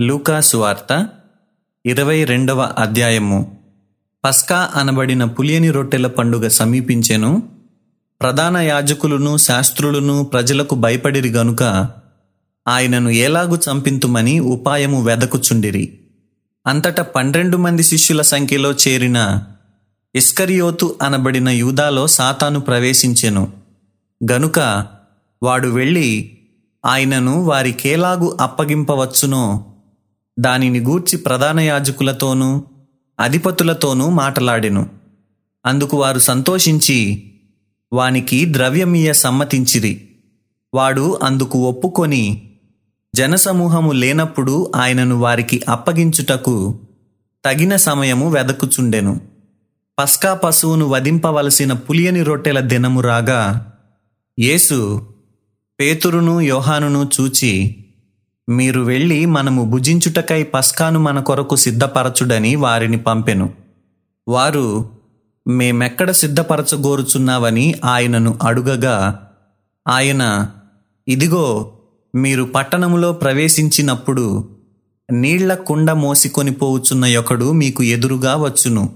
లూకా వార్త ఇరవై రెండవ అధ్యాయము. పస్కా అనబడిన పులియని రొట్టెల పండుగ సమీపించెను. ప్రధాన యాజకులను శాస్త్రులను ప్రజలకు భయపడిరి గనుక ఆయనను ఏలాగు చంపింతుమని ఉపాయము వెదకుచుండిరి. అంతటా పన్నెండు మంది శిష్యుల సంఖ్యలో చేరిన ఇస్కరియోతు అనబడిన యూదాలో సాతాను ప్రవేశించెను. గనుక వాడు వెళ్ళి ఆయనను వారికేలాగు అప్పగింపవచ్చునో దానిని గూర్చి ప్రధాన యాజకులతోనూ అధిపతులతోనూ మాటలాడెను. అందుకు వారు సంతోషించి వానికి ద్రవ్యమీయ సమ్మతించిరి. వాడు అందుకు ఒప్పుకొని జనసమూహము లేనప్పుడు ఆయనను వారికి అప్పగించుటకు తగిన సమయము వెదకుచుండెను. పస్కా పశువును వధింపవలసిన పులియని రొట్టెల దినము రాగా యేసు పేతురును యోహానును చూచి మీరు వెళ్ళి మనము భుజించుటకై పస్కాను మన కొరకు సిద్ధపరచుడని వారిని పంపెను. వారు మేమెక్కడ సిద్ధపరచగోరుచున్నావని ఆయనను అడుగగా ఆయన ఇదిగో మీరు పట్టణములో ప్రవేశించినప్పుడు నీళ్ళ కుండ మోసికొని పోవుచున్న ఒకడు మీకు ఎదురుగా వచ్చును.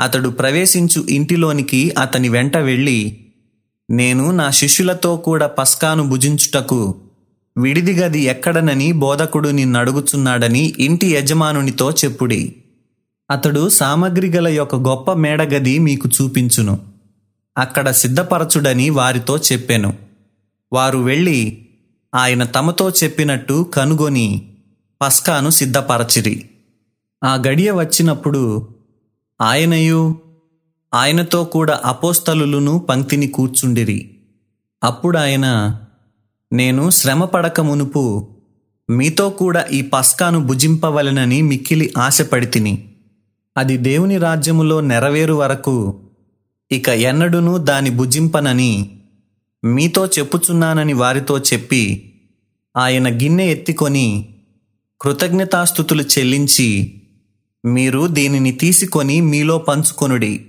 అతడు ప్రవేశించు ఇంటిలోనికి అతని వెంట వెళ్ళి నేను నా శిష్యులతో కూడా పస్కాను భుజించుటకు విడిది గది ఎక్కడనని బోధకుడు నిన్నడుగుచున్నాడని ఇంటి యజమానునితో చెప్పుడి. అతడు సామగ్రి గల యొక్క గొప్ప మేడగది మీకు చూపించును. అక్కడ సిద్ధపరచుడని వారితో చెప్పాను. వారు వెళ్ళి ఆయన తమతో చెప్పినట్టు కనుగొని పస్కాను సిద్ధపరచిరి. ఆ గడియ వచ్చినప్పుడు ఆయనయు ఆయనతో కూడా అపోస్తలులను పంక్తిని కూర్చుండిరి. అప్పుడు ఆయన నేను శ్రమ పడక మునుపు మీతో కూడా ఈ పస్కాను భుజింపవలెనని మిక్కిలి ఆశపడి తిని అది దేవుని రాజ్యములో నెరవేరు వరకు ఇక ఎన్నడును దాని భుజింపనని మీతో చెప్పుచున్నానని వారితో చెప్పి ఆయన గిన్నె ఎత్తికొని కృతజ్ఞతాస్థుతులు చెల్లించి మీరు దీనిని తీసుకొని మీలో పంచుకొనుడి.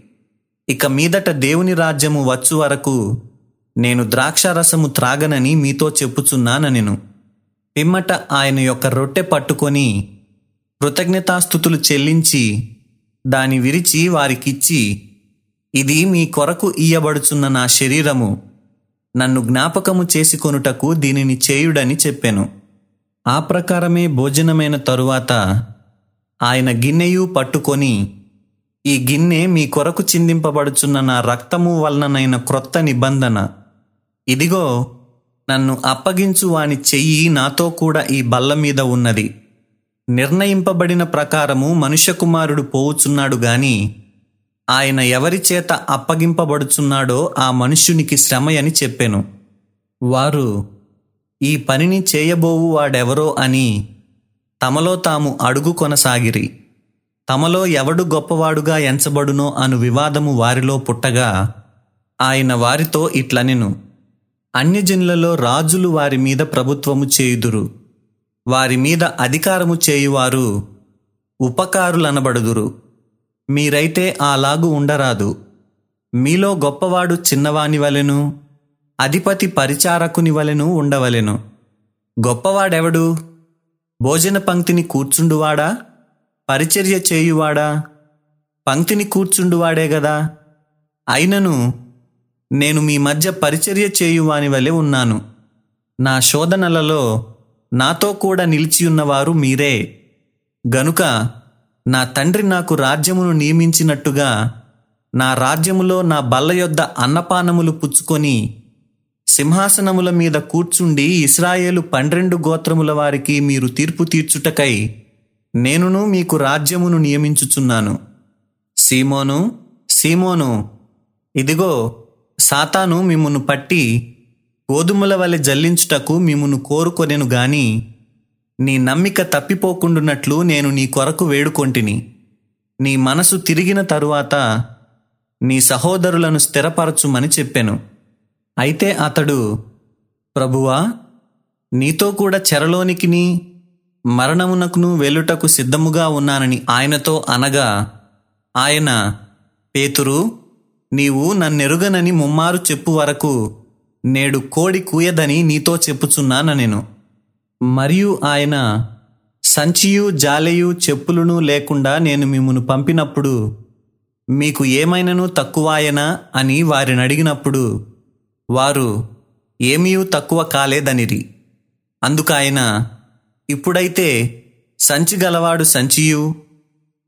ఇక మీదట దేవుని రాజ్యము వచ్చు వరకు నేను ద్రాక్షారసము త్రాగనని మీతో చెప్పుచున్నానెను పిమ్మట ఆయన యొక్క రొట్టె పట్టుకొని కృతజ్ఞతాస్థుతులు చెల్లించి దాని విరిచి వారికిచ్చి ఇది మీ కొరకు ఇయ్యబడుచున్న నా శరీరము. నన్ను జ్ఞాపకము చేసుకొనుటకు దీనిని చేయుడని చెప్పాను. ఆ ప్రకారమే భోజనమైన తరువాత ఆయన గిన్నెయు పట్టుకొని ఈ గిన్నె మీ కొరకు చిందింపబడుచున్న నా రక్తము వలననైన క్రొత్త నిబంధన. ఇదిగో నన్ను అప్పగించు వాని చెయ్యి నాతో కూడా ఈ బల్ల మీద ఉన్నది. నిర్ణయింపబడిన ప్రకారము మనుష్య కుమారుడు పోవుచున్నాడు గాని ఆయన ఎవరి చేత అప్పగింపబడుచున్నాడో ఆ మనుష్యునికి శ్రమయని చెప్పెను. వారు ఈ పనిని చేయబోవు వాడెవరో అని తమలో తాము అడుగు కొనసాగిరి. తమలో ఎవడు గొప్పవాడుగా ఎంచబడునో అను వివాదము వారిలో పుట్టగా ఆయన వారితో ఇట్లనెను. అన్యజనులలో రాజులు వారి మీద ప్రభుత్వము చేయుదురు. వారి మీద అధికారము చేయువారు ఉపకారులనబడుదురు. మీరైతే అలాగు ఉండరాదు. మీలో గొప్పవాడు చిన్నవాని వలెను అధిపతి పరిచారకుని వలెను ఉండవలెను. గొప్పవాడెవడు? భోజన పంక్తిని కూర్చుండువాడా? పరిచర్య చేయువాడా? పంక్తిని కూర్చుండువాడే గదా? అయినను నేను మీ మధ్య పరిచర్య చేయువాని వలె ఉన్నాను. నా శోధనలలో నాతో కూడా నిలిచియున్నవారు మీరే. గనుక నా తండ్రి నాకు రాజ్యమును నియమించినట్టుగా నా రాజ్యములో నా బల్ల యొద్ద అన్నపానములు పుచ్చుకొని సింహాసనముల మీద కూర్చుండి ఇస్రాయేలు పన్నెండు గోత్రముల వారికి మీరు తీర్పు తీర్చుటకై నేనును మీకు రాజ్యమును నియమించుచున్నాను. సీమోను సీమోను ఇదిగో సాతాను మిమ్మును పట్టి గోధుమల వలె జల్లించుటకు మిమ్మును కోరుకొనెను గాని నీ నమ్మిక తప్పిపోకుండునట్లు నేను నీ కొరకు వేడుకొంటిని. నీ మనసు తిరిగిన తరువాత నీ సహోదరులను స్థిరపరచుమని చెప్పెను. అయితే అతడు ప్రభువా నీతో కూడా చెరలోనికిని మరణమునకును వెళ్ళుటకు సిద్ధముగా ఉన్నానని ఆయనతో అనగా ఆయన పేతురు నీవు నన్నెరుగనని ముమ్మారు చెప్పు వరకు నేడు కోడి కూయదని నీతో చెప్పుచున్నాన నేను. మరియు ఆయన సంచియు జాలెయు చెప్పులను లేకుండా నేను మిమ్మును పంపినప్పుడు మీకు ఏమైనను తక్కువాయనా అని వారిని అడిగినప్పుడు వారు ఏమీ తక్కువ కాలేదనిరి. అందుకాయన ఇప్పుడైతే సంచి గలవాడు సంచియు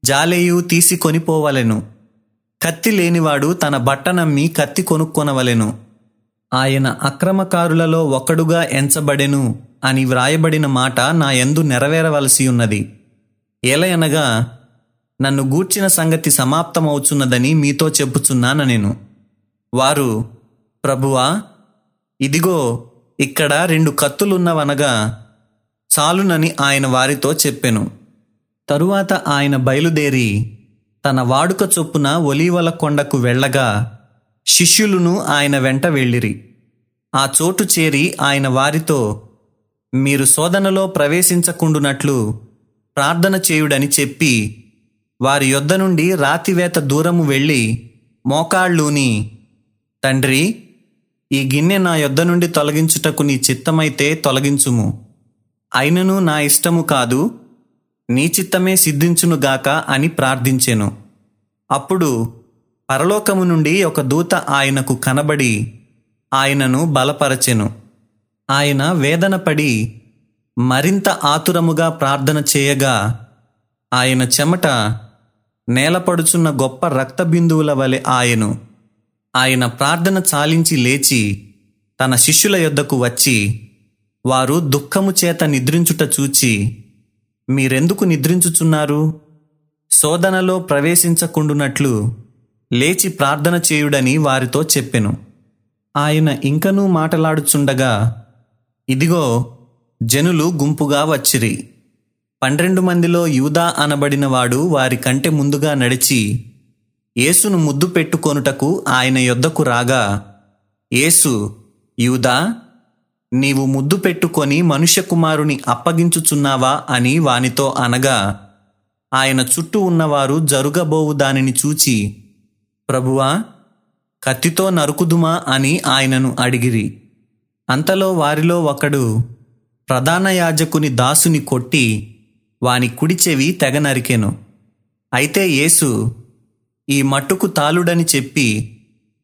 జాలేయు తీసి కొనిపోవలెను కత్తి లేనివాడు తన బట్టనమ్మి కత్తి కొనుక్కొనవలెను. ఆయన అక్రమకారులలో ఒకడుగా ఎంచబడెను అని వ్రాయబడిన మాట నా ఎందు నెరవేరవలసి ఉన్నది ఏలయనగా నన్ను గూర్చిన సంగతి సమాప్తమవుచున్నదని మీతో చెప్పుచున్నాను నేను వారు ప్రభువా ఇదిగో ఇక్కడ రెండు కత్తులున్నవనగా చాలునని ఆయన వారితో చెప్పెను. తరువాత ఆయన బయలుదేరి తన వాడుక చొప్పున ఒలీవల కొండకు వెళ్ళగా శిష్యులను ఆయన వెంట వెళ్ళిరి. ఆ చోటు చేరి ఆయన వారితో మీరు శోధనలో ప్రవేశించకుండునట్లు ప్రార్థన చేయుడని చెప్పి వారి యొద్ద నుండి రాతివేత దూరము వెళ్ళి మోకాళ్ళూని తండ్రి ఈ గిన్నె నా యొద్ద నుండి తొలగించుటకు నీ చిత్తమైతే తొలగించుము. అయినను నా ఇష్టము కాదు. నీ చిత్తమే సిద్ధించునుగాక అని ప్రార్థించెను. అప్పుడు పరలోకము నుండి ఒక దూత ఆయనకు కనబడి ఆయనను బలపరచెను. ఆయన వేదనపడి మరింత ఆతురముగా ప్రార్థన చేయగా ఆయన చెమట నేలపడుచున్న గొప్ప రక్త బిందువుల వలె ఆయను. ఆయన ప్రార్థన చాలించి లేచి తన శిష్యుల యొద్దకు వచ్చి వారు దుఃఖము చేత నిద్రించుట చూచి మీరెందుకు నిద్రించుచున్నారు? శోధనలో ప్రవేశించకుండునట్లు లేచి ప్రార్థన చేయుడని వారితో చెప్పెను. ఆయన ఇంకనూ మాటలాడుచుండగా ఇదిగో జనులు గుంపుగా వచ్చిరి. పన్నెండు మందిలో యూదా అనబడిన వాడు వారి కంటే ముందుగా నడిచి యేసును ముద్దు పెట్టుకొనుటకు ఆయన యొద్దకు రాగా యేసు యూదా నీవు ముద్దు పెట్టుకొని మనుష్య కుమారుని అప్పగించుచున్నావా అని వానితో అనగా ఆయన చుట్టూ ఉన్నవారు జరుగబోవు దానిని చూచి ప్రభువా కత్తితో నరుకుదుమా అని ఆయనను అడిగిరి. అంతలో వారిలో ఒకడు ప్రధాన యాజకుని దాసుని కొట్టి వాని కుడి చెవి తెగ నరికెను. అయితే యేసు ఈ మట్టుకు తాలుడని చెప్పి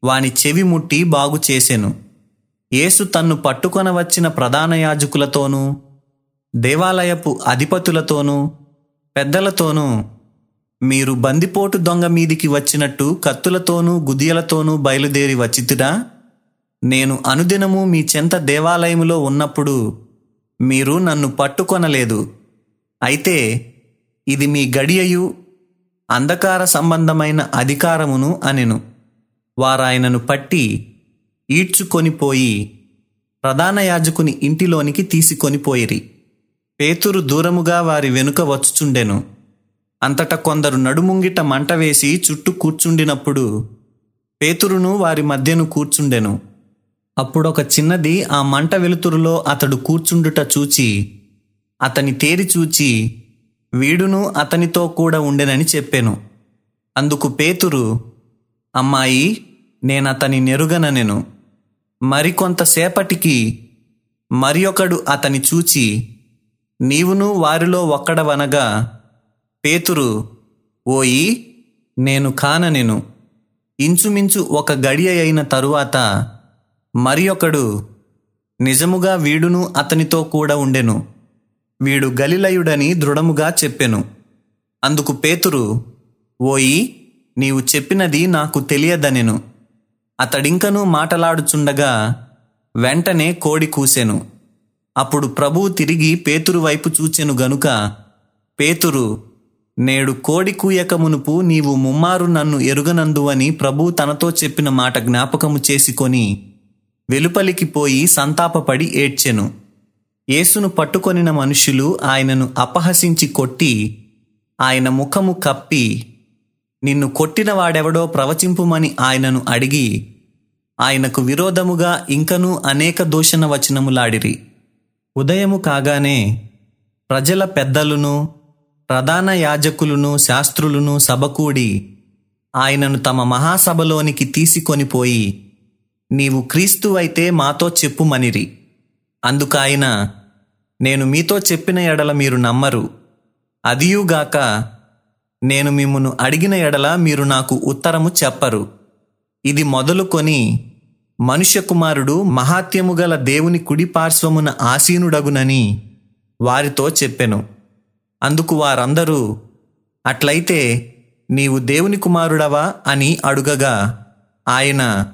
వాని చెవి ముట్టి బాగు చేసెను యేసు తన్ను పట్టుకొన వచ్చిన ప్రధాన యాజకులతోనూ దేవాలయపు అధిపతులతోనూ పెద్దలతోనూ మీరు బందిపోటు దొంగ మీదికి వచ్చినట్టు కత్తులతోనూ గుదియలతోనూ బయలుదేరి వచ్చితురా? నేను అనుదినము మీ చెంత దేవాలయములో ఉన్నప్పుడు మీరు నన్ను పట్టుకొనలేదు. అయితే ఇది మీ గడియయు అంధకార సంబంధమైన అధికారమును అనెను. వారాయనను పట్టి ఈడ్చుకొనిపోయి ప్రధాన యాజకుని ఇంటిలోనికి తీసుకొనిపోయిరి పేతురు దూరముగా వారి వెనుక వచ్చుచుండెను. అంతట కొందరు నడుముంగిట మంట వేసి చుట్టూ కూర్చుండినప్పుడు పేతురును వారి మధ్యను కూర్చుండెను. అప్పుడొక చిన్నది ఆ మంట వెలుతురులో అతడు కూర్చుండుట చూచి అతని తేరి చూచి వీడును అతనితో కూడా ఉండెనని చెప్పాను. అందుకు పేతురు అమ్మాయి నేనతని నెరుగననెను. మరికొంతసేపటికి మరి ఒకడు అతని చూచి నీవును వారిలో ఒక్కడవనగా పేతురు ఓయి నేను కాననెను. ఇంచుమించు ఒక గడియ అయిన తరువాత మరి ఒకడు నిజముగా వీడును అతనితో కూడా ఉండెను. వీడు గలిలయుడని దృఢముగా చెప్పెను. అందుకు పేతురు ఓయి నీవు చెప్పినది నాకు తెలియదనెను. అతడింకనూ మాటలాడుచుండగా వెంటనే కోడి కూసెను. అప్పుడు ప్రభువు తిరిగి పేతురు వైపు చూచెను గనుక పేతురు నేడు కోడి కూయక మునుపు నీవు ముమ్మారు నన్ను ఎరుగనందువని ప్రభు ప్రభువు తనతో చెప్పిన మాట జ్ఞాపకము చేసుకొని వెలుపలికి పోయి సంతాపపడి ఏడ్చెను. యేసును పట్టుకొనిన మనుషులు ఆయనను అపహసించి కొట్టి ఆయన ముఖము కప్పి నిన్ను కొట్టిన వాడెవడో ప్రవచింపుమని ఆయనను అడిగి ఆయనకు విరోధముగా ఇంకనూ అనేక దూషణ వచనములాడిరి. ఉదయము కాగానే ప్రజల పెద్దలును ప్రధాన యాజకులను శాస్త్రులను సభకూడి ఆయనను తమ మహాసభలోనికి తీసుకొనిపోయి నీవు క్రీస్తు అయితే మాతో చెప్పుమనిరి. అందుకాయన నేను మీతో చెప్పిన ఎడల మీరు నమ్మరు. అదియుగాక నేను మిమ్మును అడిగిన ఎడల మీరు నాకు ఉత్తరము చెప్పరు. ఇది మొదలుకొని మనుష్య కుమారుడు మహాత్యము గల దేవుని కుడి పార్శ్వమున ఆసీనుడగునని వారితో చెప్పెను. అందుకు వారందరూ అట్లయితే నీవు దేవుని కుమారుడవా? అని అడుగగా ఆయన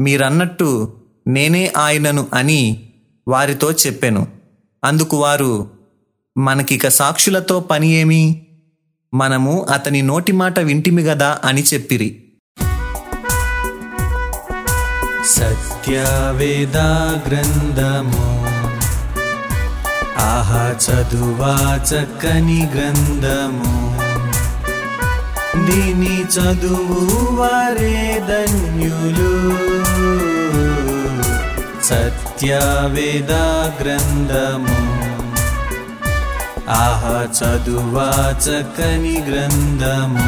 మీరన్నట్టు నేనే ఆయనను అని వారితో చెప్పెను. అందుకు వారు మనకిక సాక్షులతో పని ఏమి? మనము అతని నోటి మాట వింటిమి గదా అని చెప్పిరి. సత్యవేదా గ్రంథము. ఆహా చదువా చక్కని గ్రంథము. దీని చదువు వారే ధన్యులు. సత్యవేదా గ్రంథము. ఆహా చదువా చక్కని గ్రంథము